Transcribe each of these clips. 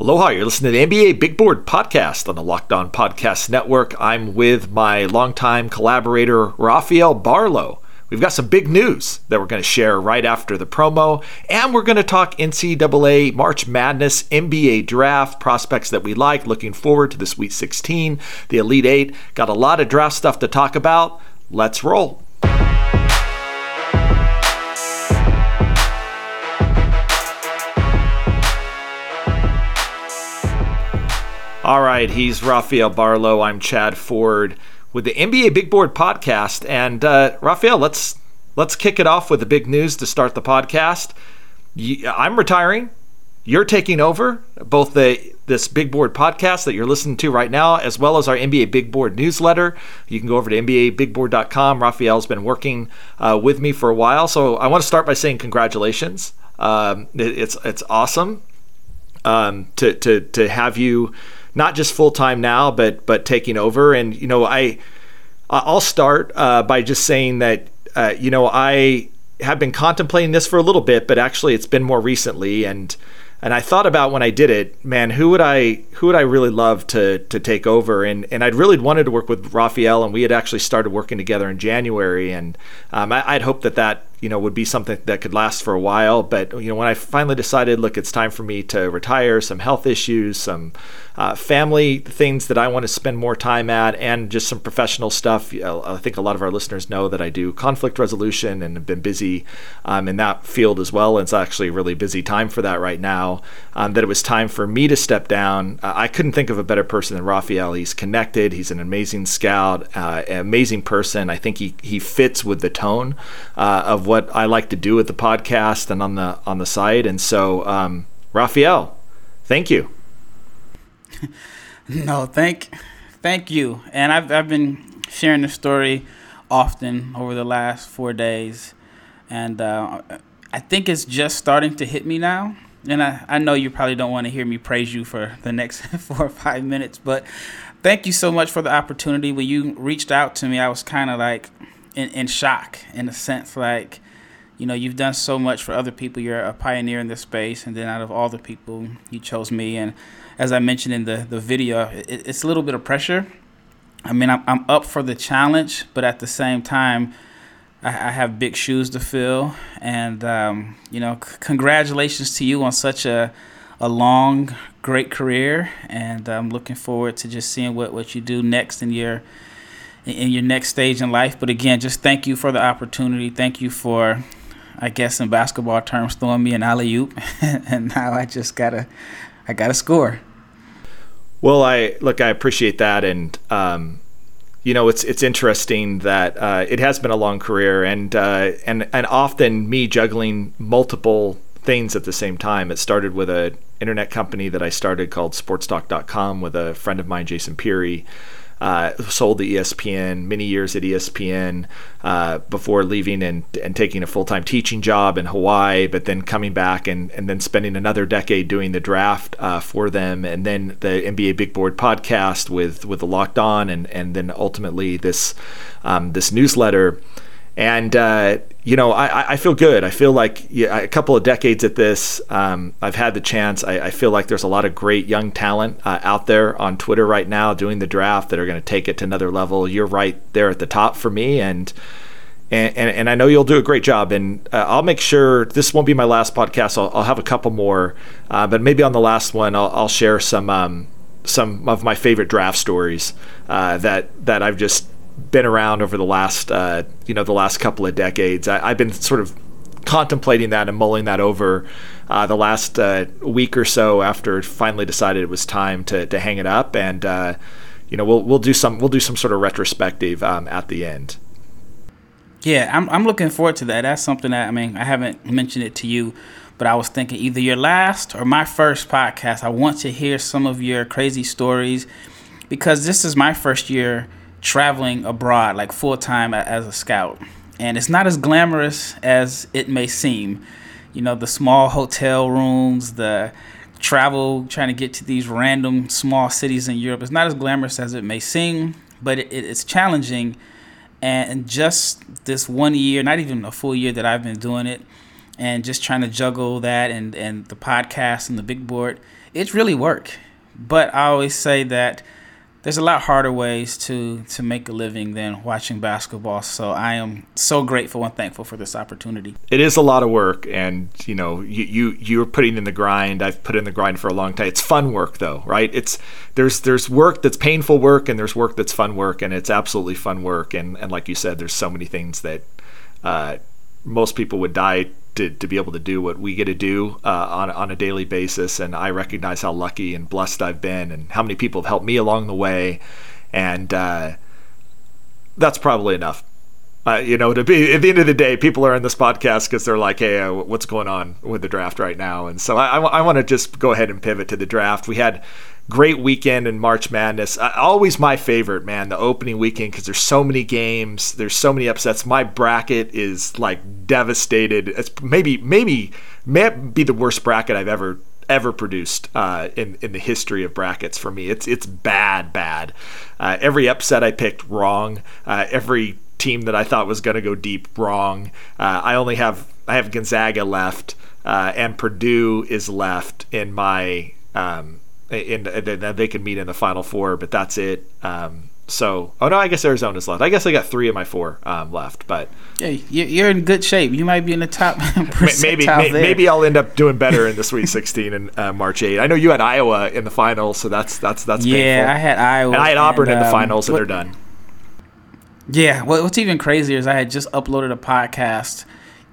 Aloha, you're listening to the NBA Big Board podcast on the Locked On Podcast Network. I'm with my longtime collaborator, Rafael Barlowe. We've got some big news that we're going to share right after the promo, and we're going to talk NCAA March Madness, NBA draft, prospects that we like, looking forward to the Sweet 16, the Elite Eight. Got a lot of draft stuff to talk about. Let's roll. All right, he's Rafael Barlowe. I'm Chad Ford with the NBA Big Board podcast. And uh, Rafael, let's let's kick it off with the big news to start the podcast. I'm retiring. You're taking over both the this Big Board podcast that you're listening to right now, as well as our NBA Big Board newsletter. You can go over to NBABigBoard.com. Rafael's been working uh, with me for a while, so I want to start by saying congratulations. Um, it, it's it's awesome um, to to to have you not just full time now, but but taking over. And you know, I I'll start uh, by just saying that uh, you know I have been contemplating this for a little bit, but actually it's been more recently and and I thought about when I did it, man, who would I who would I really love to to take over? And and I'd really wanted to work with Rafael, and we had actually started working together in January, and um, I, would hoped that that you know would be something that could last for a while. But you know when I finally decided, look, it's time for me to retire, some health issues, some uh, family things that I want to spend more time at, and just some professional stuff. I think a lot of our listeners know that I do conflict resolution and have been busy um, in that field as well. It's actually a really busy time for that right now. Um, that it was time for me to step down. Uh, I couldn't think of a better person than Rafael. He's connected. He's an amazing scout, uh, amazing person. I think he he fits with the tone uh, of what I like to do with the podcast and on the on the site. And so, um, Rafael, thank you. no, thank, thank you. And I've I've been sharing the story often over the last four days, and uh, I think it's just starting to hit me now. And I, I know you probably don't want to hear me praise you for the next four or five minutes, but thank you so much for the opportunity. When you reached out to me, I was kind of like in, in shock in a sense, like you know you've done so much for other people. You're a pioneer in this space and then out of all the people you chose me. And as i mentioned in the, the video it, it's a little bit of pressure. I mean I'm, I'm up for the challenge but at the same time i, I have big shoes to fill. And um, you know c- congratulations to you on such a, a long great career. And i'm looking forward to just seeing what, what you do next in your in your next stage in life. But again, just thank you for the opportunity. Thank you for I guess in basketball terms, throwing me an alley oop, and now I just gotta, I gotta score. Well, I look, I appreciate that, and um, you know, it's it's interesting that uh, it has been a long career, and uh, and and often me juggling multiple things at the same time. It started with a internet company that I started called Sportstalk.com with a friend of mine, Jason Peary uh, sold to ESPN, many years at ESPN uh, before leaving and, and taking a full time teaching job in Hawaii, but then coming back and, and then spending another decade doing the draft uh, for them, and then the NBA Big Board podcast with with the Locked On, and and then ultimately this um, this newsletter. And uh, you know, I, I feel good. I feel like yeah, a couple of decades at this, um, I've had the chance. I, I, feel like there's a lot of great young talent uh, out there on Twitter right now doing the draft that are going to take it to another level. You're right there at the top for me, and and, and, and I know you'll do a great job. And uh, I'll make sure this won't be my last podcast. I'll, I'll have a couple more, uh, but maybe on the last one, I'll, I'll share some um, some of my favorite draft stories uh, that that I've just been around over the last uh, you know the last couple of decades. I, have been sort of contemplating that and mulling that over uh, the last uh, week or so after finally decided it was time to, to hang it up and uh, you know we'll we'll do some we'll do some sort of retrospective um, at the end. Yeah, I'm I'm looking forward to that. That's something that I mean I haven't mentioned it to you, but I was thinking either your last or my first podcast. I want to hear some of your crazy stories because this is my first year traveling abroad, like full time as a scout. And it's not as glamorous as it may seem. You know, the small hotel rooms, the travel trying to get to these random small cities in Europe. It's not as glamorous as it may seem, but it, it's challenging. And just this one year, not even a full year that I've been doing it, and just trying to juggle that and and the podcast and the big board. It's really work. But I always say that there's a lot harder ways to to make a living than watching basketball. So I am so grateful and thankful for this opportunity. It is a lot of work, and you know, you you you're putting in the grind. I've put in the grind for a long time. It's fun work, though, right? It's there's there's work that's painful work, and there's work that's fun work, and it's absolutely fun work. And and like you said, there's so many things that uh, most people would die to, to be able to do what we get to do uh, on, on a daily basis. And I recognize how lucky and blessed I've been and how many people have helped me along the way. And uh, that's probably enough. Uh, you know, to be at the end of the day, people are in this podcast because they're like, "Hey, uh, what's going on with the draft right now?" And so I, I, I want to just go ahead and pivot to the draft. We had great weekend in March Madness. Uh, always my favorite, man, the opening weekend because there's so many games, there's so many upsets. My bracket is like devastated. It's maybe maybe may be the worst bracket I've ever ever produced uh, in in the history of brackets for me. It's it's bad, bad. Uh, every upset I picked wrong. Uh, every team that I thought was going to go deep wrong. Uh, I only have I have Gonzaga left, uh, and Purdue is left in my um, and, and they can meet in the final four, but that's it. Um, so, oh no, I guess Arizona's left. I guess I got three of my four um, left, but yeah, you're in good shape. You might be in the top. maybe may, maybe I'll end up doing better in the Sweet 16 in uh, March 8. I know you had Iowa in the finals, so that's that's that's yeah. Painful. I had Iowa. And I had Auburn and, in the um, finals, and they're done. Yeah, what's even crazier is I had just uploaded a podcast.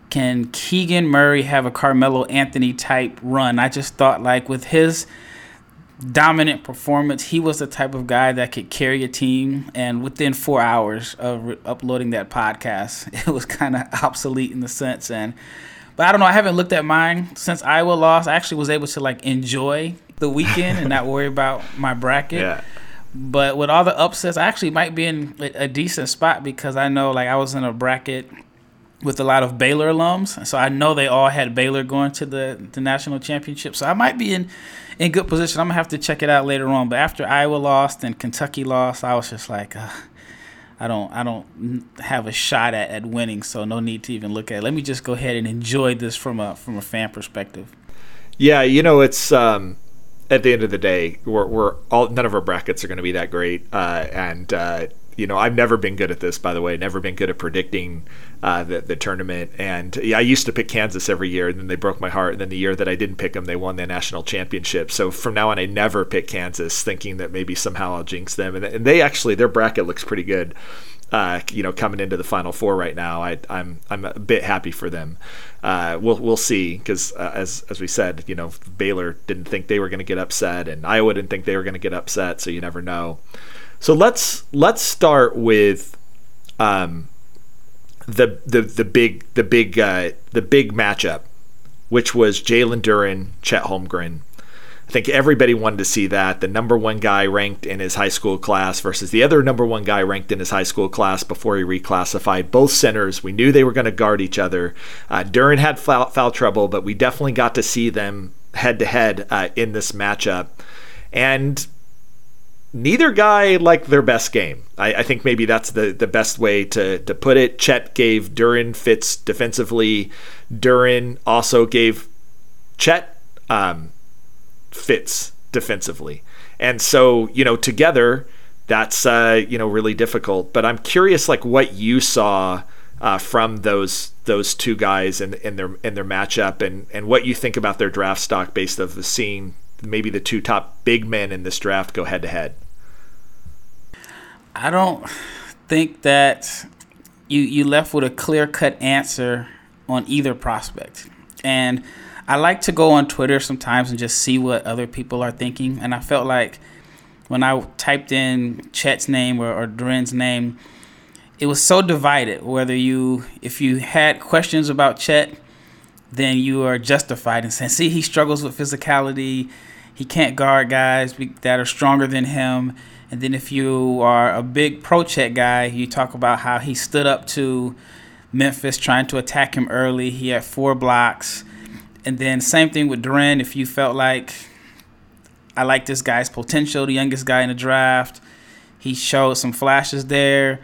Can Keegan Murray have a Carmelo Anthony type run? I just thought like with his dominant performance. He was the type of guy that could carry a team. And within four hours of re- uploading that podcast, it was kind of obsolete in the sense. And but I don't know. I haven't looked at mine since Iowa lost. I actually was able to like enjoy the weekend and not worry about my bracket. Yeah. But with all the upsets, I actually might be in a decent spot because I know like I was in a bracket with a lot of Baylor alums, so I know they all had Baylor going to the the national championship. So I might be in in good position. I'm gonna have to check it out later on. But after Iowa lost and Kentucky lost, I was just like, uh, I don't I don't have a shot at, at winning, so no need to even look at it. Let me just go ahead and enjoy this from a from a fan perspective. Yeah, you know it's. Um at the end of the day, we're, we're all none of our brackets are going to be that great, uh, and uh, you know, I've never been good at this, by the way. Never been good at predicting uh, the, the tournament. And yeah, I used to pick Kansas every year, and then they broke my heart. And then the year that I didn't pick them, they won the national championship. So from now on, I never pick Kansas, thinking that maybe somehow I'll jinx them. And, and they actually, their bracket looks pretty good. Uh, you know, coming into the Final Four right now, I, am I'm, I'm a bit happy for them. Uh, we'll we'll see because uh, as as we said, you know, Baylor didn't think they were going to get upset, and Iowa didn't think they were going to get upset. So you never know. So let's let's start with um, the the the big the big uh, the big matchup, which was Jalen Duren, Chet Holmgren. I think everybody wanted to see that the number one guy ranked in his high school class versus the other number one guy ranked in his high school class before he reclassified. Both centers, we knew they were going to guard each other. Uh, Duren had foul, foul, trouble, but we definitely got to see them head to head in this matchup. And neither guy liked their best game. I, I, think maybe that's the, the best way to, to put it. Chet gave Duren fits defensively. Duren also gave Chet um, fits defensively. And so, you know, together, that's, uh, you know, really difficult. But I'm curious, like, what you saw uh, from those those two guys and in, in their in their matchup and, and what you think about their draft stock based of the seeing maybe the two top big men in this draft go head to head. I don't think that you you left with a clear cut answer on either prospect. And I like to go on Twitter sometimes and just see what other people are thinking. And I felt like when I typed in Chet's name or, or Duren's name, it was so divided. Whether you, if you had questions about Chet, then you are justified in saying, see, he struggles with physicality. He can't guard guys that are stronger than him. And then if you are a big pro Chet guy, you talk about how he stood up to Memphis trying to attack him early. He had four blocks. And then same thing with Duren. If you felt like I like this guy's potential, the youngest guy in the draft, he showed some flashes there.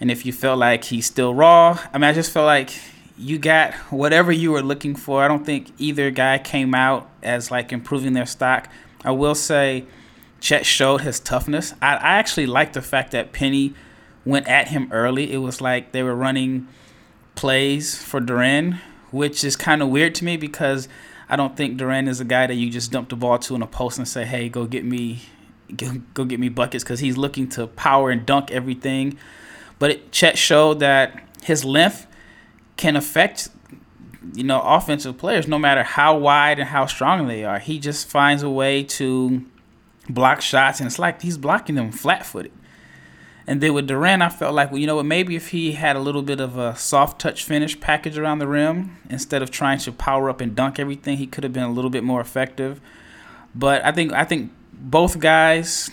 And if you felt like he's still raw, I mean, I just felt like you got whatever you were looking for. I don't think either guy came out as like improving their stock. I will say Chet showed his toughness. I, I actually like the fact that Penny went at him early. It was like they were running plays for Duren, which is kind of weird to me because I don't think Duren is a guy that you just dump the ball to in a post and say, "Hey, go get me, go get me buckets," because he's looking to power and dunk everything. But it, Chet showed that his length can affect, you know, offensive players no matter how wide and how strong they are. He just finds a way to block shots, and it's like he's blocking them flat-footed. And then with Duren, I felt like, well, you know what, maybe if he had a little bit of a soft touch finish package around the rim, instead of trying to power up and dunk everything, he could have been a little bit more effective. But I think I think both guys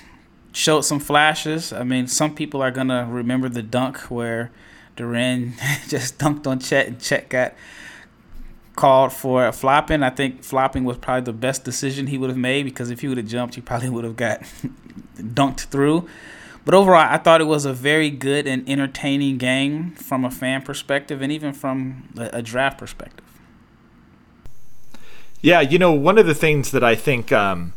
showed some flashes. I mean, some people are gonna remember the dunk where Duren just dunked on Chet and Chet got called for flopping. I think flopping was probably the best decision he would have made because if he would have jumped, he probably would have got dunked through. But overall, I thought it was a very good and entertaining game from a fan perspective and even from a, draft perspective. Yeah, you know, one of the things that I think um,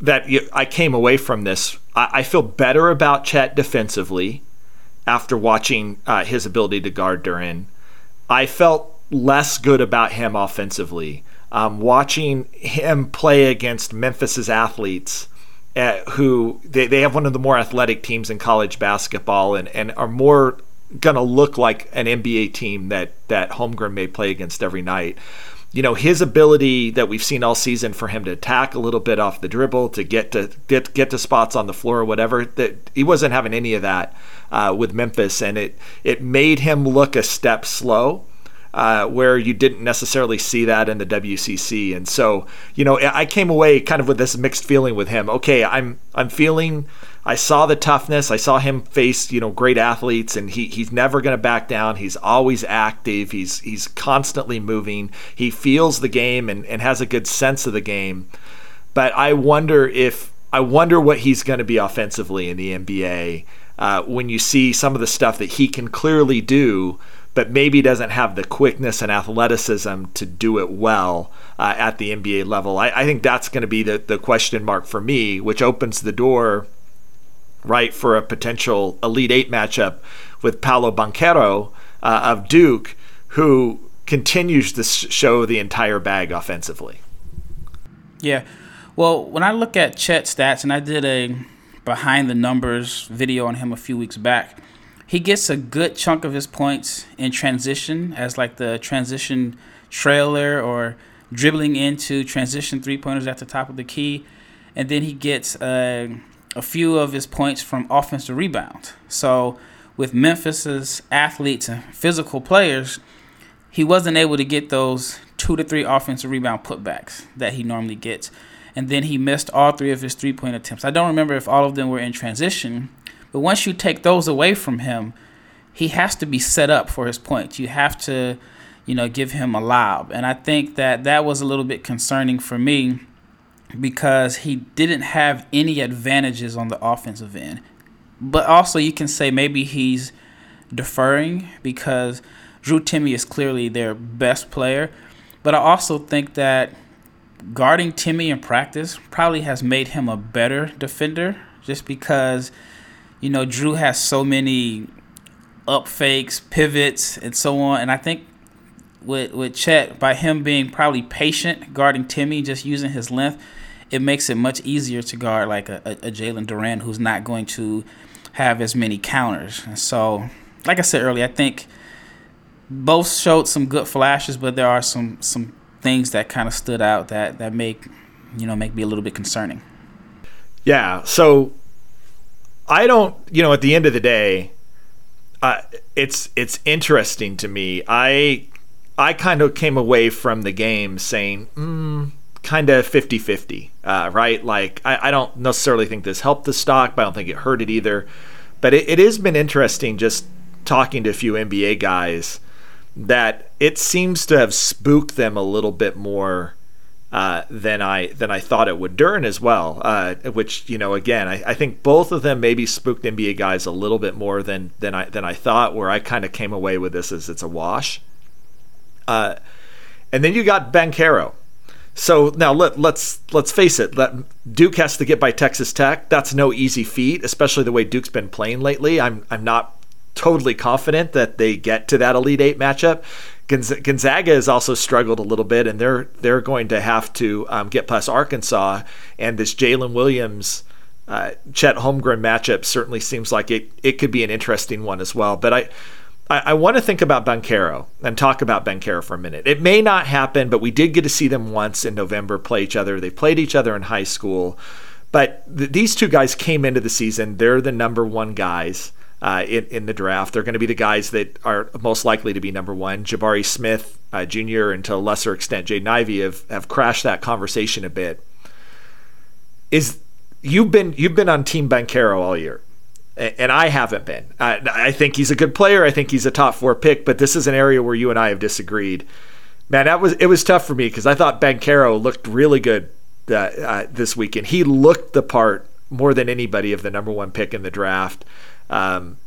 that I came away from this, I, feel better about Chet defensively after watching uh, his ability to guard Duren. I felt less good about him offensively. Um, watching him play against Memphis's athletes uh, who they, they have one of the more athletic teams in college basketball and, and are more going to look like an NBA team that, that Holmgren may play against every night. You know, his ability that we've seen all season for him to attack a little bit off the dribble, to get to get, get to spots on the floor or whatever, that he wasn't having any of that uh, with Memphis, and it it made him look a step slow uh, where you didn't necessarily see that in the WCC. And so, you know, I came away kind of with this mixed feeling with him. Okay, I'm I'm feeling. I saw the toughness. I saw him face, you know, great athletes, and he, he's never going to back down. He's always active. He's he's constantly moving. He feels the game and, and has a good sense of the game. But I wonder if I wonder what he's going to be offensively in the NBA uh, when you see some of the stuff that he can clearly do but maybe doesn't have the quickness and athleticism to do it well uh, at the NBA level. I, I think that's going to be the, the question mark for me, which opens the door, right, for a potential Elite Eight matchup with Paolo Banchero uh, of Duke, who continues to show the entire bag offensively. Yeah. Well, when I look at Chet stats, and I did a behind the numbers video on him a few weeks back he gets a good chunk of his points in transition as like the transition trailer or dribbling into transition three pointers at the top of the key, and then he gets uh, a few of his points from offensive rebound. So with Memphis's athletes and physical players, he wasn't able to get those two to three offensive rebound putbacks that he normally gets. And then he missed all three of his three point attempts. I don't remember if all of them were in transition, but once you take those away from him, he has to be set up for his points. You have to, you know, give him a lob. And I think that that was a little bit concerning for me because he didn't have any advantages on the offensive end. But also, you can say maybe he's deferring because Drew Timme is clearly their best player. But I also think that guarding Timme in practice probably has made him a better defender just because you know, Drew has so many up fakes, pivots, and so on. And I think with with Chet, by him being probably patient guarding Timme, just using his length, it makes it much easier to guard like a, a, a Jalen Duren who's not going to have as many counters. And so, like I said earlier, I think both showed some good flashes, but there are some some things that kind of stood out that that make you know make me a little bit concerning. Yeah. So I don't, you know, at the end of the day, uh, it's it's interesting to me. I I kind of came away from the game saying, mm, kind of 50 50, uh, right? Like, I, I, don't necessarily think this helped the stock, but I don't think it hurt it either. But it, it has been interesting just talking to a few NBA guys that it seems to have spooked them a little bit more uh, than I than I thought it would. Duren as well, uh, which you know, again, I, I, think both of them maybe spooked NBA guys a little bit more than than I than I thought. Where I kind of came away with this as it's a wash. Uh, and then you got Banchero. So now let, let's let's face it. Let, Duke has to get by Texas Tech. That's no easy feat, especially the way Duke's been playing lately. I'm I'm not totally confident that they get to that Elite Eight matchup. Gonzaga has also struggled a little bit, and they're they're going to have to um, get past Arkansas. And this Jalen Williams, uh, Chet Holmgren matchup certainly seems like it it could be an interesting one as well. But I I, I want to think about Banchero and talk about Banchero for a minute. It may not happen, but we did get to see them once in November play each other. They played each other in high school. But th- these two guys came into the season. They're the number one guys uh, in, in the draft. They're going to be the guys that are most likely to be number one. Jabari Smith uh, Jr. and to a lesser extent Jay Ivey have, have crashed that conversation a bit. Is you've been you've been on Team Banchero all year and I haven't been. I, I, think he's a good player. I think he's a top four pick, but this is an area where you and I have disagreed. Man, that was it was tough for me because I thought Banchero looked really good uh, uh, this weekend. He looked the part more than anybody of the number one pick in the draft. Um,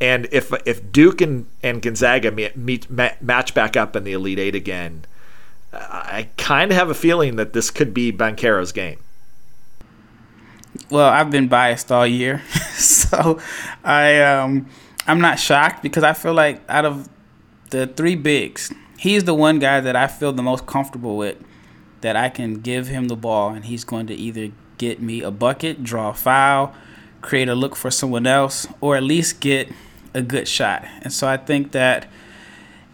and if if Duke and, and Gonzaga meet, meet match back up in the Elite Eight again, I kind of have a feeling that this could be Banchero's game well, I've been biased all year, so I um, I'm not shocked because I feel like out of the three bigs, he's the one guy that I feel the most comfortable with. That I can give him the ball and he's going to either get me a bucket, draw a foul, create a look for someone else, or at least get a good shot. And so I think that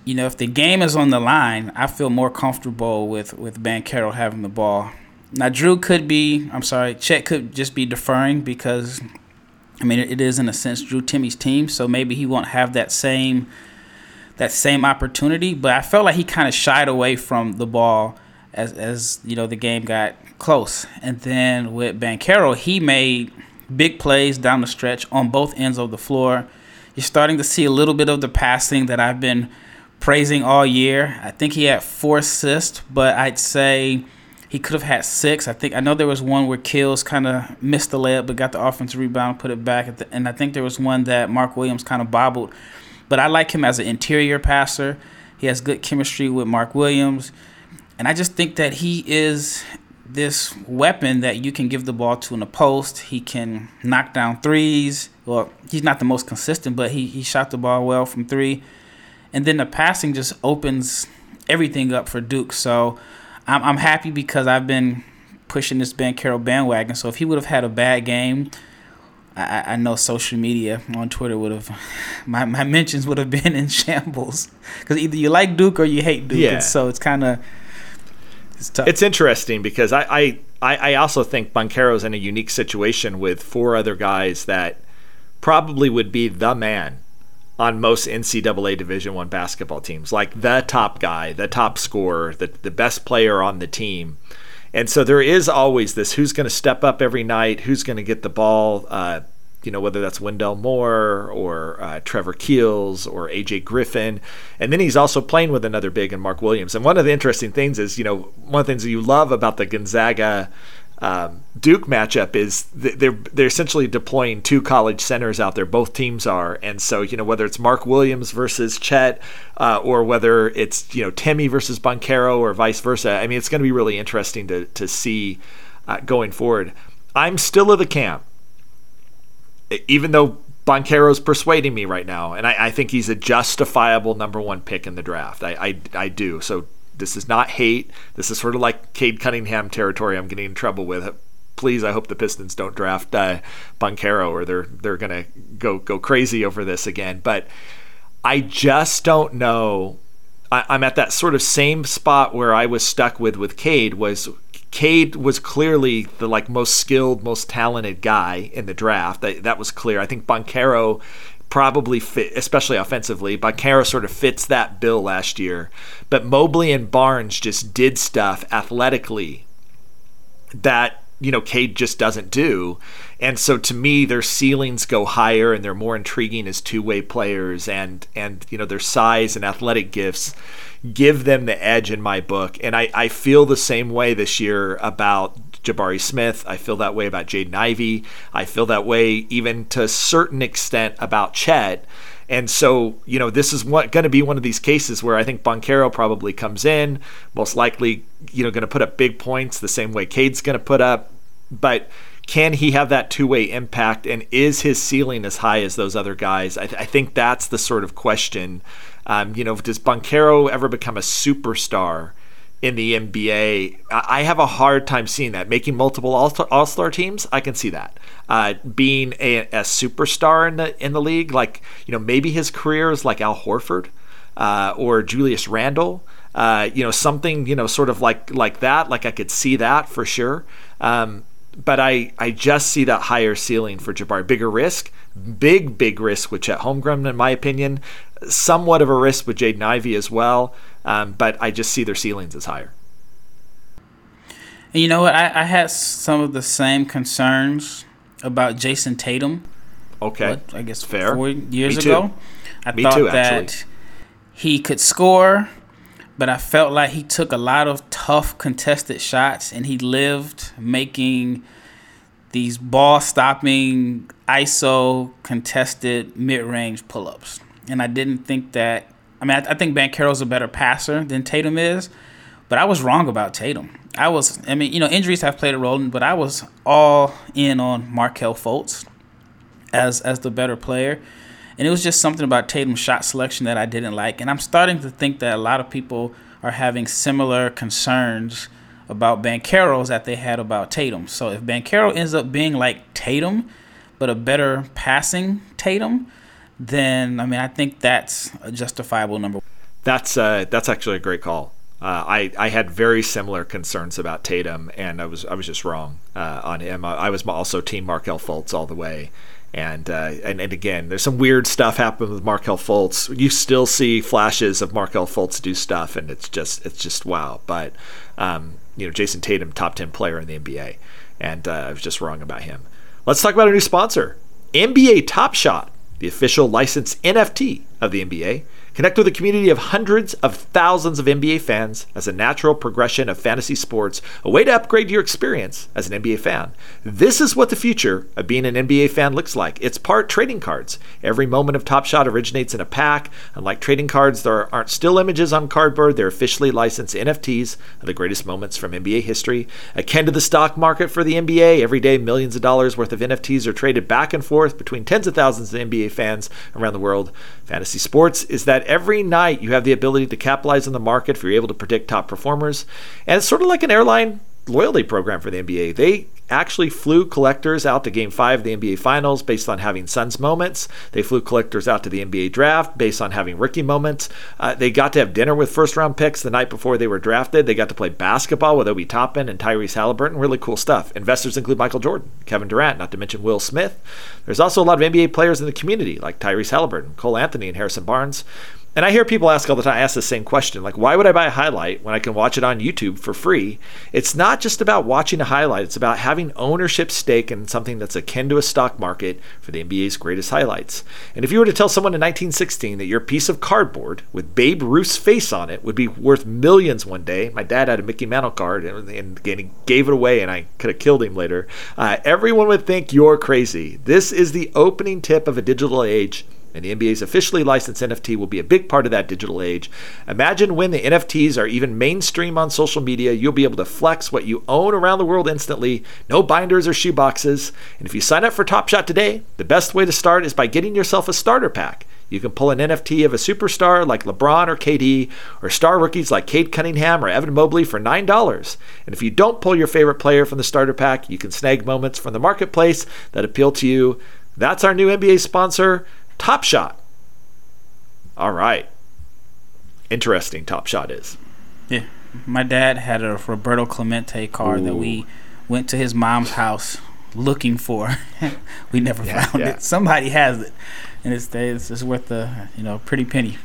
you know if the game is on the line, I feel more comfortable with with Banchero having the ball now Drew could be, I'm sorry, Chet could just be deferring because, I mean, it is in a sense Drew Timme's team, so maybe he won't have that same that same opportunity. But I felt like he kind of shied away from the ball as as you know the game got close. And then with Banchero, he made big plays down the stretch on both ends of the floor. You're starting to see a little bit of the passing that I've been praising all year. I think he had four assists, but I'd say he could have had six. I think I know there was one where Keels kind of missed the layup but got the offensive rebound, put it back, the, and I think there was one that Mark Williams kind of bobbled. But I like him as an interior passer. He has good chemistry with Mark Williams, and I just think that he is this weapon that you can give the ball to in the post. He can knock down threes. Well, he's not the most consistent, but he, he shot the ball well from three. And then the passing just opens everything up for Duke. So I'm, I'm happy because I've been pushing this Banchero bandwagon. So if he would have had a bad game, I, I know social media on Twitter would have my, my mentions would have been in shambles because either you like Duke or you hate Duke. Yeah. And so it's kind of it's tough. It's interesting because I, I I also think Banchero's in a unique situation with four other guys that probably would be the man on most NCAA Division One basketball teams, like the top guy, the top scorer, the the best player on the team. And so there is always this: who's going to step up every night? Who's going to get the ball? Uh, you know, whether that's Wendell Moore or uh, Trevor Keels or AJ Griffin. And then he's also playing with another big and Mark Williams. And one of the interesting things is, you know, one of the things that you love about the Gonzaga um, Duke matchup is they're they're essentially deploying two college centers out there. Both teams are, and so you know whether it's Mark Williams versus Chet, uh, or whether it's you know Timme versus Banchero, or vice versa. I mean, it's going to be really interesting to to see uh, going forward. I'm still of the camp, even though Banchero's persuading me right now, and I, I, think he's a justifiable number one pick in the draft. I, I, I do. So this is not hate. This is sort of like Cade Cunningham territory. I'm getting in trouble with. Please, I hope the Pistons don't draft uh, Banchero or they're they're gonna go go crazy over this again. But I just don't know. I, I'm at that sort of same spot where I was stuck with with Cade was Cade was clearly the like most skilled, most talented guy in the draft. That, that was clear. I think Banchero probably fit, especially offensively. Banchero sort of fits that bill last year. But Mobley and Barnes just did stuff athletically that, you know, Cade just doesn't do. And so to me, their ceilings go higher and they're more intriguing as two way players and, and, you know, their size and athletic gifts give them the edge in my book. And I, I feel the same way this year about Jabari Smith. I feel that way about Jaden Ivey. I feel that way even to a certain extent about Chet. And so, you know, this is what going to be one of these cases where I think Banchero probably comes in, most likely, you know, going to put up big points the same way Cade's going to put up. But can he have that two way impact? And is his ceiling as high as those other guys? I, th- I think that's the sort of question. Um, you know, does Banchero ever become a superstar? in the NBA. I have a hard time seeing that. Making multiple All Star teams, I can see that. Uh, being a, a, superstar in the in the league, like you know, maybe his career is like Al Horford uh, or Julius Randle. Uh, you know, something you know, sort of like like that. Like I could see that for sure. Um, but I, I just see that higher ceiling for Jabari. Bigger risk, big, big risk with Chet Holmgren, in my opinion. Somewhat of a risk with Jaden Ivey as well. Um, but I just see their ceilings as higher. And you know what? I, I had some of the same concerns about Jayson Tatum. Okay. What, I guess fair. Four years ago, I Me thought too, that he could score, but I felt like he took a lot of tough contested shots, and he lived making these ball stopping ISO contested mid range pull ups. And I didn't think that I mean, I, I think Banchero's a better passer than Tatum is, but I was wrong about Tatum. I was, I mean, you know, injuries have played a role, but I was all in on Markelle Fultz as as the better player, and it was just something about Tatum's shot selection that I didn't like, and I'm starting to think that a lot of people are having similar concerns about Banchero's that they had about Tatum. So if Banchero ends up being like Tatum, but a better passing Tatum, then I mean I think that's a justifiable number. That's uh, that's actually a great call. Uh, I, I had very similar concerns about Tatum, and I was I was just wrong uh, on him. I, I, was also Team Markelle Fultz all the way, and, uh, and and again, there's some weird stuff happening with Markelle Fultz. You still see flashes of Markelle Fultz do stuff, and it's just it's just wow. But um, you know, Jayson Tatum, top ten player in the NBA, and uh, I was just wrong about him. Let's talk about a new sponsor, NBA Top Shot the official licensed NFT of the NBA Connect with a community of hundreds of thousands of NBA fans as a natural progression of fantasy sports, a way to upgrade your experience as an NBA fan. This is what the future of being an NBA fan looks like. It's part trading cards. Every moment of Top Shot originates in a pack. Unlike trading cards, there aren't still images on cardboard. They're officially licensed NFTs of the greatest moments from NBA history. Akin to the stock market for the NBA, every day millions of dollars worth of NFTs are traded back and forth between tens of thousands of NBA fans around the world. Fantasy sports is that every night you have the ability to capitalize on the market if you're able to predict top performers. And it's sort of like an airline loyalty program for the NBA. They actually flew collectors out to game five of the NBA Finals based on having Suns moments. They flew collectors out to the NBA draft based on having rookie moments. Uh, they got to have dinner with first round picks the night before they were drafted. They got to play basketball with Obi Toppin and Tyrese Haliburton. Really cool stuff. Investors include Michael Jordan, Kevin Durant, not to mention Will Smith. There's also a lot of NBA players in the community like Tyrese Haliburton, Cole Anthony, and Harrison Barnes. And I hear people ask all the time, I ask the same question, like, why would I buy a highlight when I can watch it on YouTube for free? It's not just about watching a highlight, it's about having ownership stake in something that's akin to a stock market for the NBA's greatest highlights. And if you were to tell someone in 1916 that your piece of cardboard with Babe Ruth's face on it would be worth millions one day, my dad had a Mickey Mantle card and, and, and he gave it away and I could have killed him later, uh, everyone would think you're crazy. This is the opening tip of a digital age and the NBA's officially licensed NFT will be a big part of that digital age. Imagine when the NFTs are even mainstream on social media, you'll be able to flex what you own around the world instantly, no binders or shoeboxes. And if you sign up for Top Shot today, the best way to start is by getting yourself a starter pack. You can pull an NFT of a superstar like LeBron or KD, or star rookies like Cade Cunningham or Evan Mobley for $9. And if you don't pull your favorite player from the starter pack, you can snag moments from the marketplace that appeal to you. That's our new NBA sponsor. Top Shot. All right. Interesting Top Shot is. Yeah. My dad had a Roberto Clemente card Ooh. that we went to his mom's house looking for. we never yeah, found yeah. it. Somebody has it. And it's, it's, worth a you know pretty penny.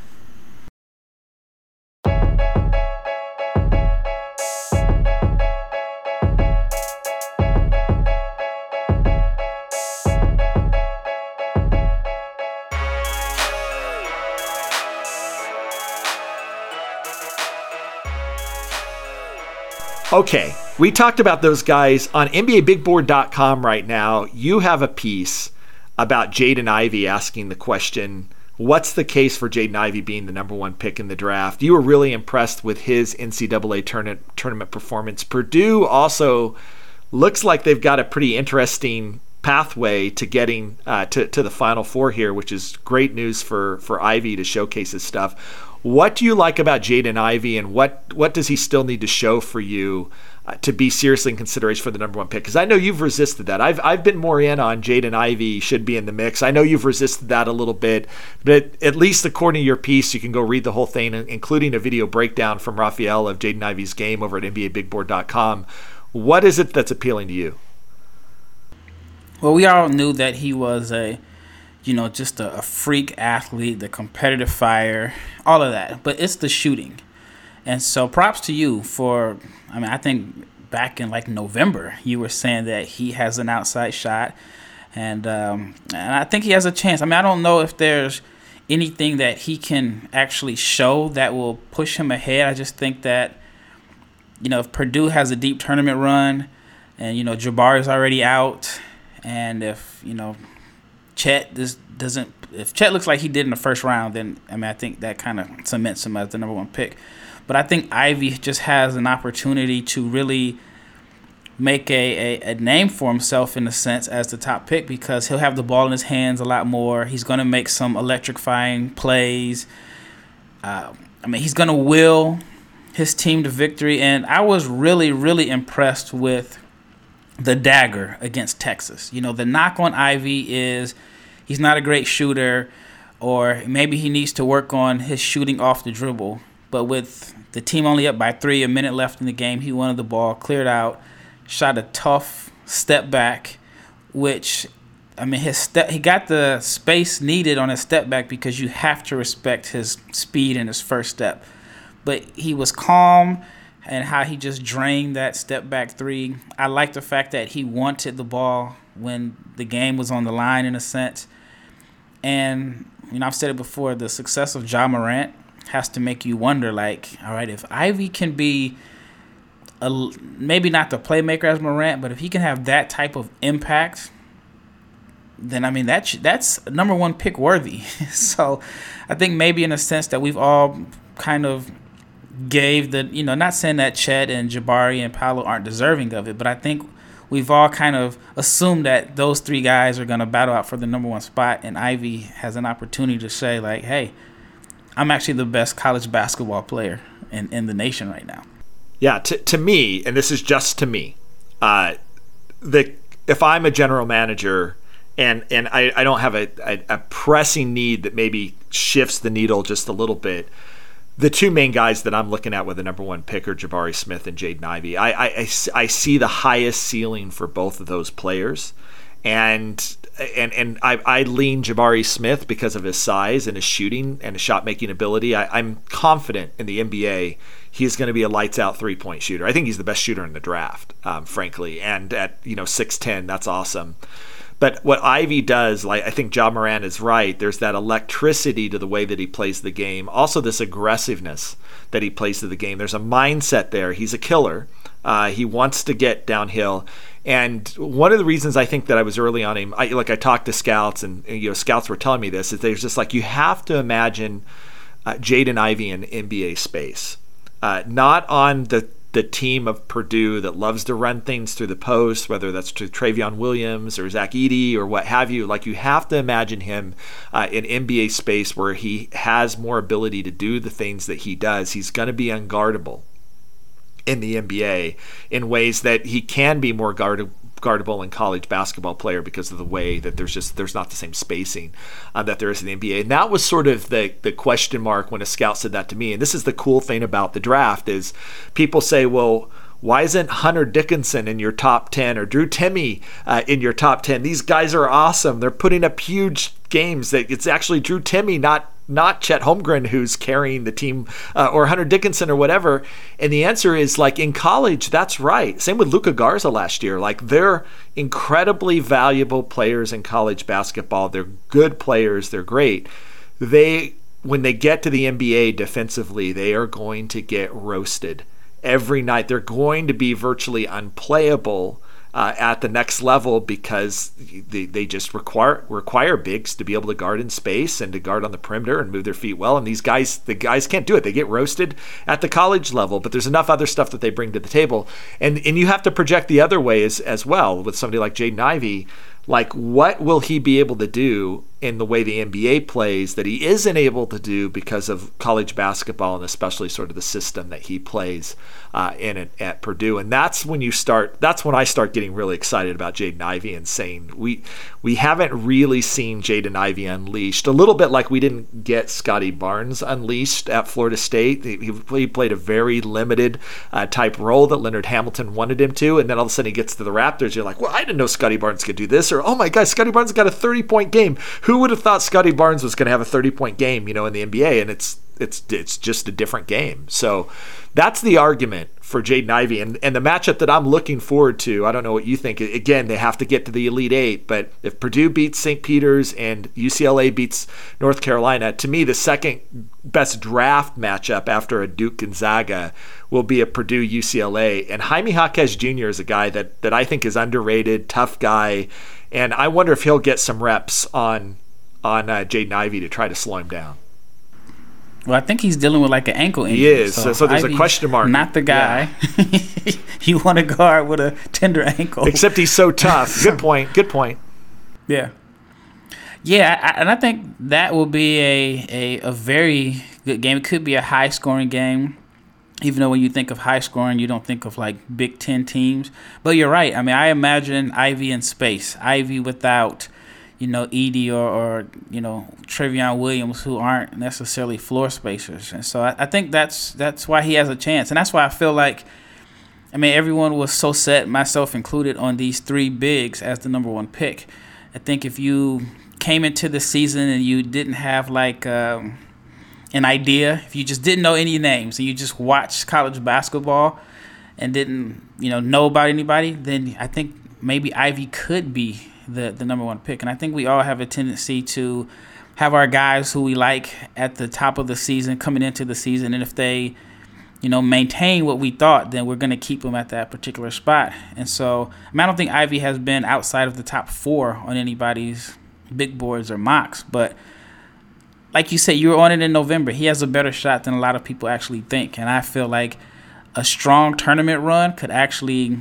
Okay, we talked about those guys on NBABigBoard.com right now. You have a piece about Jaden Ivey asking the question, What's the case for Jaden Ivey being the number one pick in the draft? You were really impressed with his NCAA tournament tournament performance. Purdue also looks like they've got a pretty interesting pathway to getting uh, to to the Final Four here, which is great news for for Ivey to showcase his stuff. What do you like about Jaden Ivey, and what what does he still need to show for you uh, to be seriously in consideration for the number one pick? Because I know you've resisted that. I've I've been more in on Jaden Ivey should be in the mix. I know you've resisted that a little bit, but at least according to your piece, you can go read the whole thing, including a video breakdown from Rafael of Jaden Ivey's game over at NBABigBoard.com. What is it that's appealing to you? Well, we all knew that he was a, you know, just a, a freak athlete, the competitive fire, all of that. But it's the shooting. And so props to you for, I mean, I think back in like November, you were saying that he has an outside shot. And, um, and I think he has a chance. I mean, I don't know if there's anything that he can actually show that will push him ahead. I just think that, you know, if Purdue has a deep tournament run and, you know, Jabari is already out and if you know Chet this doesn't if Chet looks like he did in the first round, then I mean I think that kind of cements him as the number one pick. But I think Ivey just has an opportunity to really make a, a, a, name for himself in a sense as the top pick because he'll have the ball in his hands a lot more. He's going to make some electrifying plays. Uh, I mean, he's going to will his team to victory. And I was really, really impressed with the dagger against Texas. You know, the knock on Ivey is he's not a great shooter, or maybe he needs to work on his shooting off the dribble. But with the team only up by three, a minute left in the game, he wanted the ball, cleared out, shot a tough step back, which I mean his step he got the space needed on his step back because you have to respect his speed in his first step. But he was calm and how he just drained that step back three. I like the fact that he wanted the ball when the game was on the line in a sense. And you know, I've said it before, the success of Ja Morant has to make you wonder like, all right, if Ivey can be a, maybe not the playmaker as Morant, but if he can have that type of impact, then I mean that's that's number one pick worthy. so I think maybe in a sense that we've all kind of gave the you know not saying that Chet and Jabari and Paolo aren't deserving of it, but I think we've all kind of assumed that those three guys are going to battle out for the number one spot, and Ivey has an opportunity to say like, hey, I'm actually the best college basketball player in in the nation right now. Yeah, to to me, and this is just to me, uh, the if I'm a general manager. And, and I, I don't have a, a, a pressing need that maybe shifts the needle just a little bit the two main guys that I'm looking at with the number one pick are Jabari Smith and Jaden Ivey. I, I, I, see the highest ceiling for both of those players. And and and I, I lean Jabari Smith because of his size and his shooting and his shot making ability. I, I'm confident in the NBA he's going to be a lights out three point shooter. I think he's the best shooter in the draft, um, frankly. And at you know six ten, that's awesome. But what Ivey does, like I think Ja Morant is right. There's that electricity to the way that he plays the game. Also, this aggressiveness that he plays to the game. There's a mindset there. He's a killer. Uh, he wants to get downhill. And one of the reasons I think that I was early on him, I, like I talked to scouts, and, and you know, scouts were telling me this, is there's just like you have to imagine uh, Jaden Ivey in NBA space, uh, not on the the team of Purdue that loves to run things through the post, whether that's to Trevion Williams or Zach Edey or what have you. Like you have to imagine him uh, in NBA space where he has more ability to do the things that he does. He's going to be unguardable in the NBA in ways that he can be more guarded, guardable in college basketball player because of the way that there's just there's not the same spacing uh, that there is in the NBA. And that was sort of the the question mark when a scout said that to me. And this is the cool thing about the draft is people say, well. Why isn't Hunter Dickinson in your top 10 or Drew Timme uh, in your top 10? These guys are awesome. They're putting up huge games. That It's actually Drew Timmy, not not Chet Holmgren who's carrying the team uh, or Hunter Dickinson or whatever. And the answer is like in college, that's right. Same with Luka Garza last year. Like they're incredibly valuable players in college basketball. They're good players. They're great. They when they get to the NBA defensively, they are going to get roasted every night. They're going to be virtually unplayable uh, at the next level because they, they just require require bigs to be able to guard in space and to guard on the perimeter and move their feet well. And these guys, the guys can't do it. They get roasted at the college level, but there's enough other stuff that they bring to the table. And and you have to project the other way as, as well with somebody like Jaden Ivey like what will he be able to do in the way the NBA plays that he isn't able to do because of college basketball and especially sort of the system that he plays uh, in it at Purdue. And that's when you start. That's when I start getting really excited about Jaden Ivey and saying we we haven't really seen Jaden Ivey unleashed. A little bit like we didn't get Scottie Barnes unleashed at Florida State. He, he played a very limited uh, type role that Leonard Hamilton wanted him to, and then all of a sudden he gets to the Raptors. You're like, well, I didn't know Scottie Barnes could do this, or oh my God, Scottie Barnes got a 30 point game who would have thought Scottie Barnes was going to have a 30 point game, you know, in the NBA? And it's it's it's just a different game. So that's the argument for Jaden Ivey. And, and the matchup that I'm looking forward to, I don't know what you think. Again, they have to get to the Elite Eight, but if Purdue beats St. Peter's and UCLA beats North Carolina, to me, the second best draft matchup after a Duke Gonzaga will be a Purdue UCLA. And Jaime Jaquez Jr. is a guy that, that I think is underrated, tough guy and I wonder if he'll get some reps on on uh, Jaden Ivey to try to slow him down. Well, I think he's dealing with like an ankle injury. He is, so, so there's Ivey's a question mark. Not the guy yeah. you want to guard with a tender ankle. Except he's so tough. Good point. Good point. Yeah. Yeah, I, and I think that will be a, a, a very good game. It could be a high scoring game even though when you think of high scoring, you don't think of like Big Ten teams. But you're right. I mean, I imagine Ivey in space, Ivey without, you know, Edey or, or you know Trevion Williams, who aren't necessarily floor spacers. And so I, I think that's that's why he has a chance, and that's why I feel like. I mean, everyone was so set, myself included, on these three bigs as the number one pick. I think if you came into the season and you didn't have like um, an idea, if you just didn't know any names and you just watched college basketball and didn't, you know, know about anybody, then I think maybe Ivey could be the the number one pick. And I think we all have a tendency to have our guys who we like at the top of the season coming into the season, and if they, you know, maintain what we thought, then we're going to keep them at that particular spot. And so, I, mean, I don't think Ivey has been outside of the top four on anybody's big boards or mocks, but like you said, you were on it in November. He has a better shot than a lot of people actually think, and I feel like a strong tournament run could actually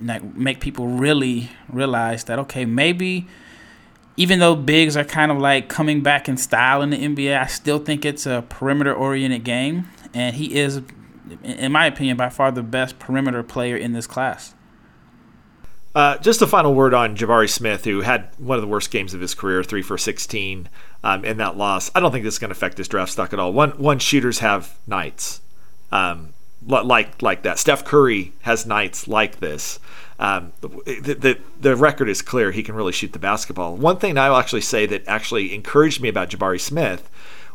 like make people really realize that okay, maybe even though bigs are kind of like coming back in style in the NBA, I still think it's a perimeter oriented game, and he is, in my opinion, by far the best perimeter player in this class. Uh, just a final word on Jabari Smith, who had one of the worst games of his career, three for 16 um, in that loss. I don't think this is going to affect his draft stock at all. One, one shooters have nights um, like like that. Steph Curry has nights like this. Um, the, the, the record is clear. He can really shoot the basketball. One thing I'll actually say that actually encouraged me about Jabari Smith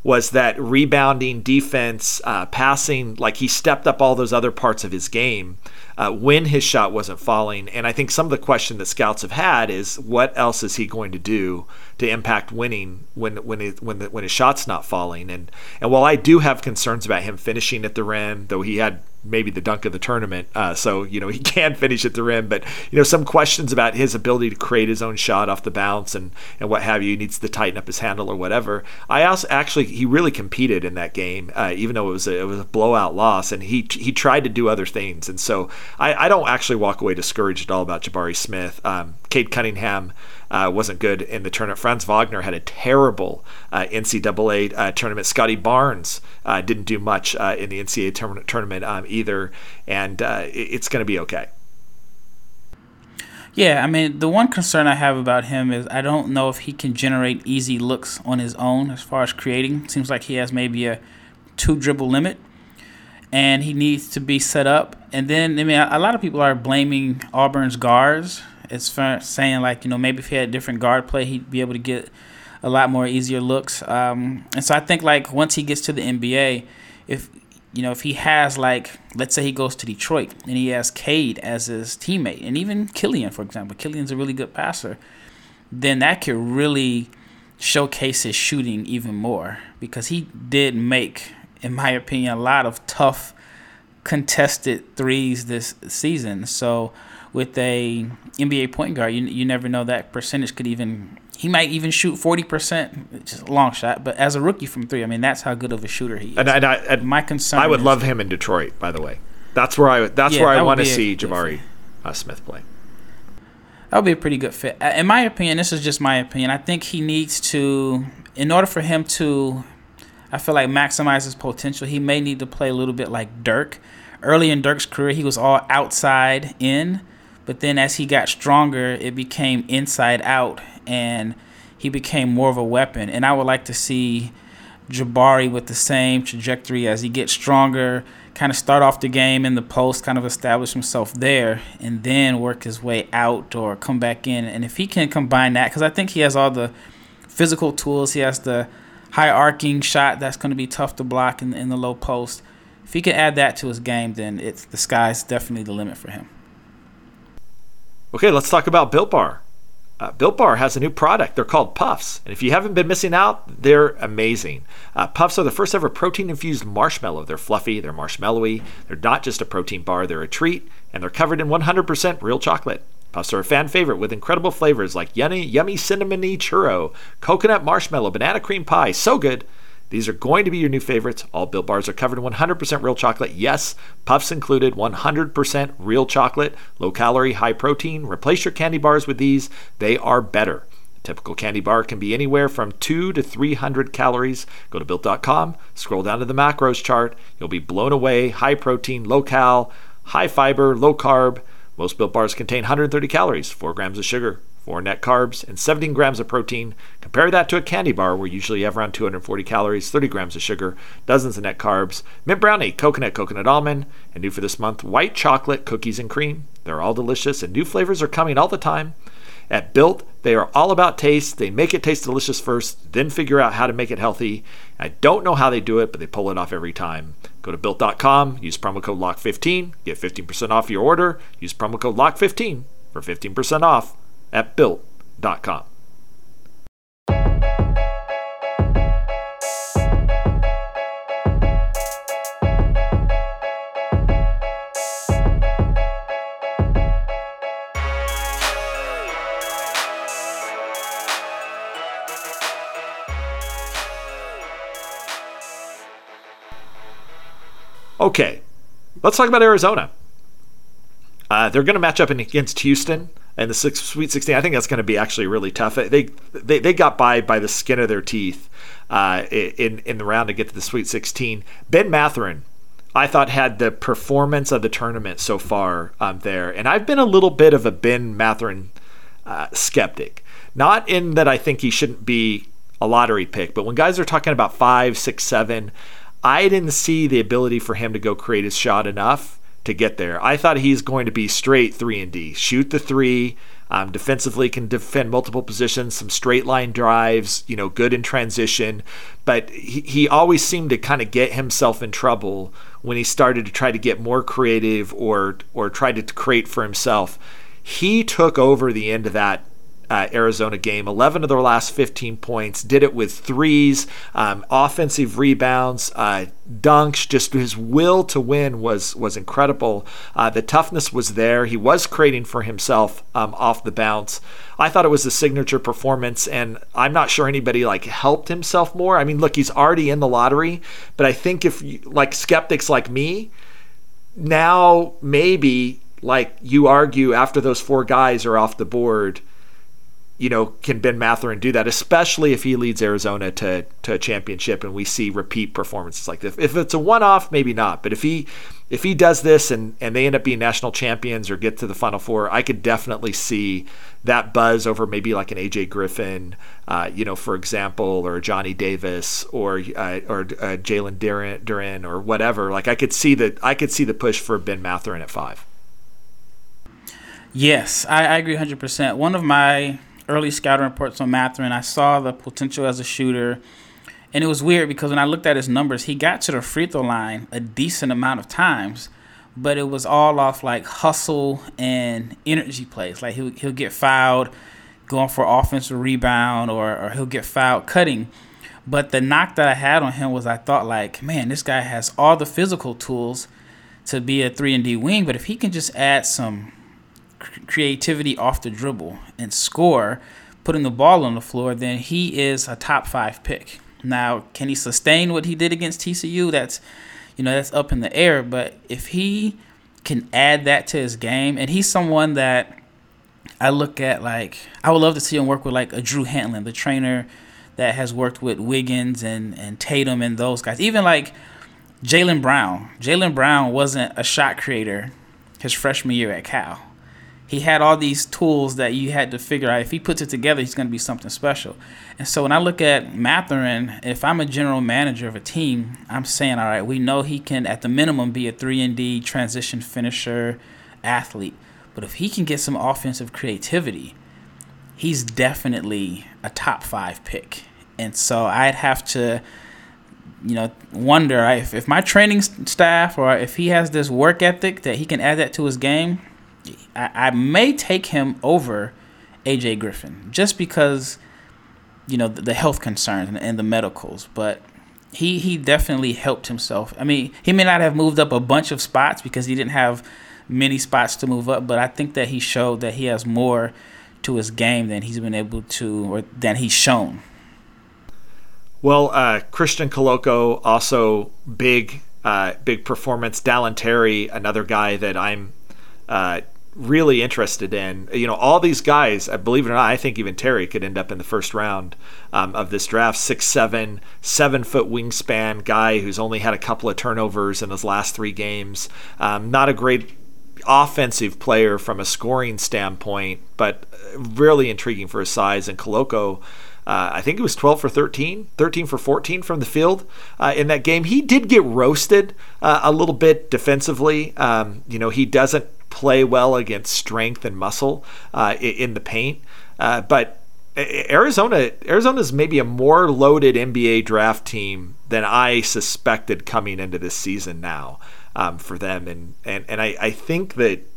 was that rebounding, defense, uh, passing. Like he stepped up all those other parts of his game uh, when his shot wasn't falling. And I think some of the question that scouts have had is what else is he going to do to impact winning when when he, when the, when his shot's not falling? And and while I do have concerns about him finishing at the rim, though he had maybe the dunk of the tournament. Uh, so you know he can finish at the rim, but you know some questions about his ability to create his own shot off the bounce and and what have you. He needs to tighten up his handle or whatever. I also actually he really competed in that game, uh, even though it was a, it was a blowout loss, and he he tried to do other things. And so I, I don't actually walk away discouraged at all about Jabari Smith. Um, Cade Cunningham uh, wasn't good in the tournament. Franz Wagner had a terrible uh, NCAA uh, tournament. Scottie Barnes uh, didn't do much uh, in the NCAA tournament, tournament um, either, and it's going to be okay. Yeah, I mean, the one concern I have about him is I don't know if he can generate easy looks on his own as far as creating. Seems like he has maybe a two dribble limit and he needs to be set up. And then, I mean, a lot of people are blaming Auburn's guards it's saying like you know maybe if he had different guard play, he'd be able to get a lot more easier looks. Um, and so I think like once he gets to the NBA, if you know if he has like let's say he goes to Detroit and he has Cade as his teammate, and even Killian for example, Killian's a really good passer, then that could really showcase his shooting even more because he did make, in my opinion, a lot of tough contested threes this season. So with a NBA point guard. You you never know that percentage could even he might even shoot forty percent, just a long shot. But as a rookie from three, I mean that's how good of a shooter he is. And, and I, and My concern. I would is- love him in Detroit. By the way, that's where I that's Yeah, where I want to see Jabari uh, Smith play. That would be a pretty good fit. In my opinion, this is just my opinion. I think he needs to, in order for him to, I feel like maximize his potential, he may need to play a little bit like Dirk. Early in Dirk's career, he was all outside in, but then as he got stronger, it became inside out, and he became more of a weapon. And I would like to see Jabari with the same trajectory as he gets stronger, kind of start off the game in the post, kind of establish himself there, and then work his way out or come back in. And if he can combine that, because I think he has all the physical tools, he has the high arcing shot that's going to be tough to block in, in the low post. If he can add that to his game, then it's the sky's definitely the limit for him. Okay, let's talk about Built Bar. Uh, Built Bar has a new product. They're called Puffs. And if you haven't been missing out, they're amazing. Uh, Puffs are the first ever protein infused marshmallow. They're fluffy, they're marshmallowy. They're not just a protein bar, they're a treat, and they're covered in 100% real chocolate. Puffs are a fan favorite with incredible flavors like yummy, yummy cinnamony churro, coconut marshmallow, banana cream pie. So good. These are going to be your new favorites. All Built Bars are covered in 100% real chocolate. Yes, Puffs included 100% real chocolate, low calorie, high protein. Replace your candy bars with these. They are better. A typical candy bar can be anywhere from 2 to 300 calories. Go to built.com, scroll down to the macros chart. You'll be blown away. High protein, low cal, high fiber, low carb. Most Built Bars contain 130 calories, 4 grams of sugar, 4 net carbs, and 17 grams of protein. Compare that to a candy bar where you usually have around 240 calories, 30 grams of sugar, dozens of net carbs, mint brownie, coconut, coconut almond, and new for this month, white chocolate, cookies, and cream. They're all delicious, and new flavors are coming all the time. At Built, they are all about taste. They make it taste delicious first, then figure out how to make it healthy. I don't know how they do it, but they pull it off every time. Go to built.com, use promo code LOCK15, get 15% off your order. Use promo code LOCK15 for 15% off at built.com. Okay, let's talk about Arizona. Uh, they're going to match up against Houston in the six, Sweet 16. I think that's going to be actually really tough. They, they they got by by the skin of their teeth uh, in in the round to get to the Sweet 16. Ben Mathurin, I thought had the performance of the tournament so far um, there, and I've been a little bit of a Ben Mathurin uh, skeptic. Not in that I think he shouldn't be a lottery pick, but when guys are talking about five, six, seven, I didn't see the ability for him to go create his shot enough to get there. I thought he's going to be straight three and D, shoot the three. Um, defensively, can defend multiple positions, some straight line drives, you know, good in transition. But he, he always seemed to kind of get himself in trouble when he started to try to get more creative or or tried to create for himself. He took over the end of that uh, Arizona game. 11 of their last 15 points. Did it with threes, um, offensive rebounds, uh, dunks. Just his will to win was was incredible. Uh, the toughness was there. He was creating for himself um, off the bounce. I thought it was a signature performance, and I'm not sure anybody like helped himself more. I mean, look, he's already in the lottery, but I think if you, like skeptics like me, now maybe like you argue after those four guys are off the board you know, can Ben Mathurin do that, especially if he leads Arizona to, to a championship and we see repeat performances like this. If it's a one off, maybe not. But if he if he does this and, and they end up being national champions or get to the final four, I could definitely see that buzz over maybe like an AJ Griffin, uh, you know, for example, or Johnny Davis or uh, or uh, Jalen Duren, Duren or whatever. Like I could see that I could see the push for Ben Mathurin at five. Yes, I, I agree 100%. One of my early scouting reports on Mathurin, I saw the potential as a shooter. And it was weird because when I looked at his numbers, he got to the free throw line a decent amount of times, but it was all off like hustle and energy plays. Like he'll, he'll get fouled going for offensive rebound or, or he'll get fouled cutting. But the knock that I had on him was I thought like, man, this guy has all the physical tools to be a 3 and D wing, but if he can just add some creativity off the dribble and score, putting the ball on the floor, then he is a top five pick. Now, can he sustain what he did against TCU? That's you know that's up in the air. But if he can add that to his game, and he's someone that I look at like I would love to see him work with like a Drew Hanlen, the trainer that has worked with Wiggins and and Tatum and those guys. Even like Jaylen Brown. Jaylen Brown wasn't a shot creator his freshman year at Cal. He had all these tools that you had to figure out. If he puts it together, he's going to be something special. And so when I look at Mathurin, if I'm a general manager of a team, I'm saying, all right, we know he can, at the minimum, be a three and D transition finisher athlete. But if he can get some offensive creativity, he's definitely a top five pick. And so I'd have to, you know, wonder if, if my training staff or if he has this work ethic that he can add that to his game, I, I may take him over AJ Griffin just because, you know, the, the health concerns and, and the medicals. But he he definitely helped himself. I mean, he may not have moved up a bunch of spots because he didn't have many spots to move up, but I think that he showed that he has more to his game than he's been able to or than he's shown. Well, uh, Christian Koloko also big, uh, big performance. Dalen Terry, another guy that I'm uh, really interested in. You know, all these guys, I believe it or not, I think even Terry could end up in the first round um, of this draft. Six seven, seven foot wingspan guy who's only had a couple of turnovers in his last three games. Um, not a great offensive player from a scoring standpoint, but really intriguing for his size. And Koloko, uh, I think it was 12 for 13, 13 for 14 from the field uh, in that game. He did get roasted uh, a little bit defensively. Um, you know, he doesn't play well against strength and muscle uh, in the paint, uh, but Arizona Arizona's maybe a more loaded NBA draft team than I suspected coming into this season now um, for them. And and and I, I think that.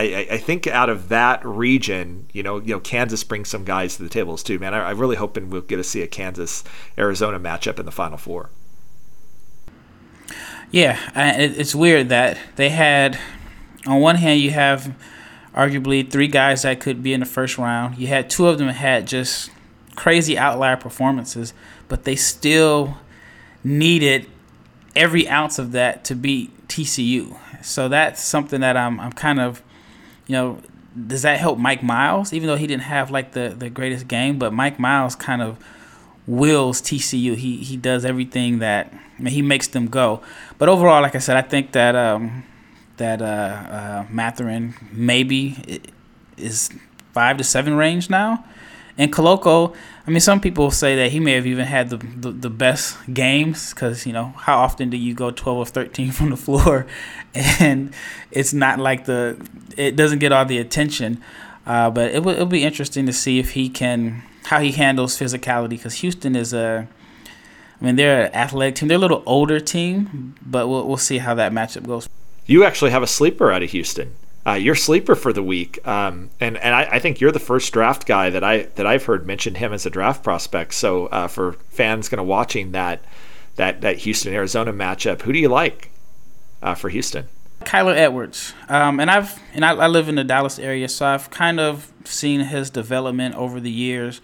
I, I think out of that region, you know, you know, Kansas brings some guys to the tables too, man. I, I really hoping we'll get to see a Kansas Arizona matchup in the Final Four. Yeah, it's weird that they had, on one hand, you have arguably three guys that could be in the first round. You had two of them had just crazy outlier performances, but they still needed every ounce of that to beat TCU. So that's something that I'm I'm kind of, you know, does that help Mike Miles? Even though he didn't have like the, the greatest game, but Mike Miles kind of wills TCU. He he does everything that I mean, he makes them go. But overall, like I said, I think that um, that uh, uh, Mathurin maybe is five to seven range now. And Koloko, I mean, some people say that he may have even had the the, the best games because you know how often do you go twelve or thirteen from the floor, and it's not like the it doesn't get all the attention. Uh, but it will it'll be interesting to see if he can how he handles physicality because Houston is a I mean they're an athletic team. They're a little older team, but we'll we'll see how that matchup goes. You actually have a sleeper out of Houston uh, your sleeper for the week, um, and and I, I, think you're the first draft guy that I that I've heard mention him as a draft prospect. So uh, for fans kind of watching that that that Houston Arizona matchup, who do you like uh, for Houston? Kyler Edwards, um, and I've and I, I, live in the Dallas area, so I've kind of seen his development over the years.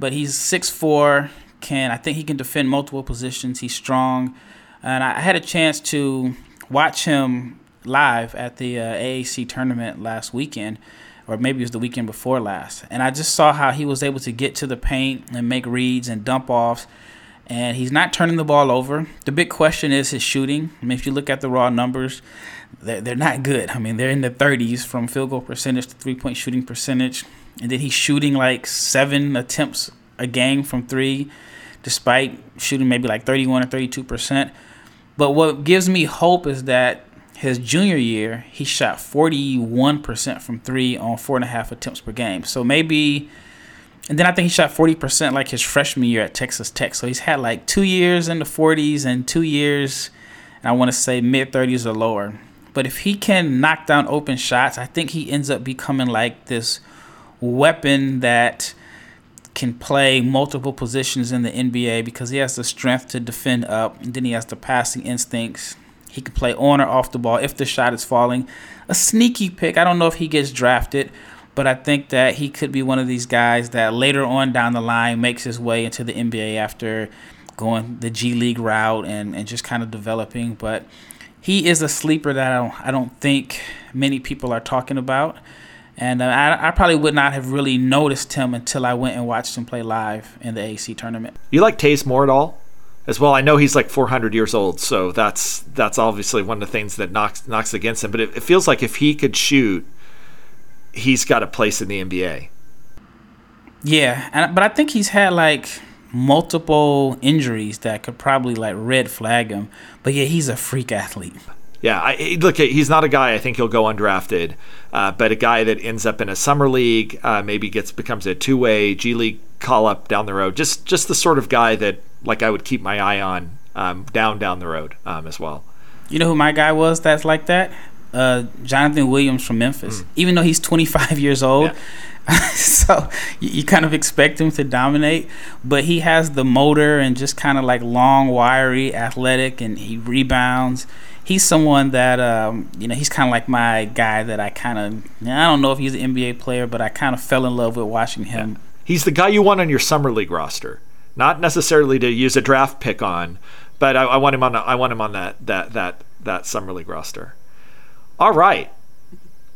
But he's six four, can I think he can defend multiple positions. He's strong, and I had a chance to watch him live at the uh, AAC tournament last weekend, or maybe it was the weekend before last. And I just saw how he was able to get to the paint and make reads and dump offs. And he's not turning the ball over. The big question is his shooting. I mean, if you look at the raw numbers, they're, they're not good. I mean, they're in the 30s from field goal percentage to three point shooting percentage. And then he's shooting like seven attempts a game from three, despite shooting maybe like 31 or 32 percent. But what gives me hope is that his junior year, he shot 41% from three on four and a half attempts per game. So maybe, and then I think he shot 40% like his freshman year at Texas Tech. So he's had like two years in the 40s and two years, and I want to say mid 30s or lower. But if he can knock down open shots, I think he ends up becoming like this weapon that can play multiple positions in the NBA because he has the strength to defend up, and then he has the passing instincts he can play on or off the ball if the shot is falling. a sneaky pick. I don't know if he gets drafted, but I think that he could be one of these guys that later on down the line makes his way into the NBA after going the G League route and, and just kind of developing. But he is a sleeper that I don't, I don't think many people are talking about. And uh, I, I probably would not have really noticed him until I went and watched him play live in the AC tournament. You like Taze Moore at all? As well, I know he's like 400 years old, so that's that's obviously one of the things that knocks knocks against him. But it, it feels like if he could shoot, he's got a place in the NBA. Yeah, and, but I think he's had like multiple injuries that could probably like red flag him. But yeah, he's a freak athlete. Yeah, I, look, he's not a guy I think he'll go undrafted, uh, but a guy that ends up in a summer league, uh, maybe gets becomes a two way G League call up down the road. Just just the sort of guy that like I would keep my eye on um, down down the road um, as well. You know who my guy was that's like that? Uh, Jonathan Williams from Memphis. Mm. Even though he's 25 years old, yeah. so you, you, kind of expect him to dominate, but he has the motor and just kind of like long, wiry, athletic, and he rebounds he's someone that um, you know he's kind of like my guy that I kind of I don't know if he's an NBA player, but I kind of fell in love with watching him. Yeah. He's the guy you want on your summer league roster, not necessarily to use a draft pick on, but I, I want him on. I want him on that that that that summer league roster. All right,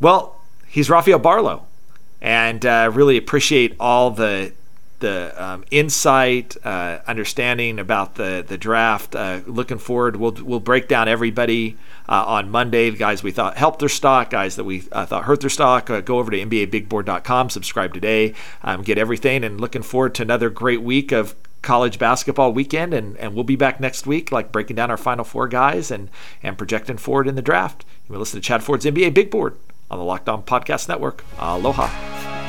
well he's Rafael Barlowe, and uh, really appreciate all the the um, insight, uh, understanding about the the draft. Uh, looking forward, we'll we'll break down everybody uh, on Monday. The guys we thought helped their stock, guys that we uh, thought hurt their stock. Uh, go over to NBABigBoard.com, subscribe today, um, get everything, and looking forward to another great week of college basketball weekend. And, and we'll be back next week, like breaking down our final four guys and and projecting forward in the draft. You listen to Chad Ford's NBA Big Board on the Locked On Podcast Network. Aloha.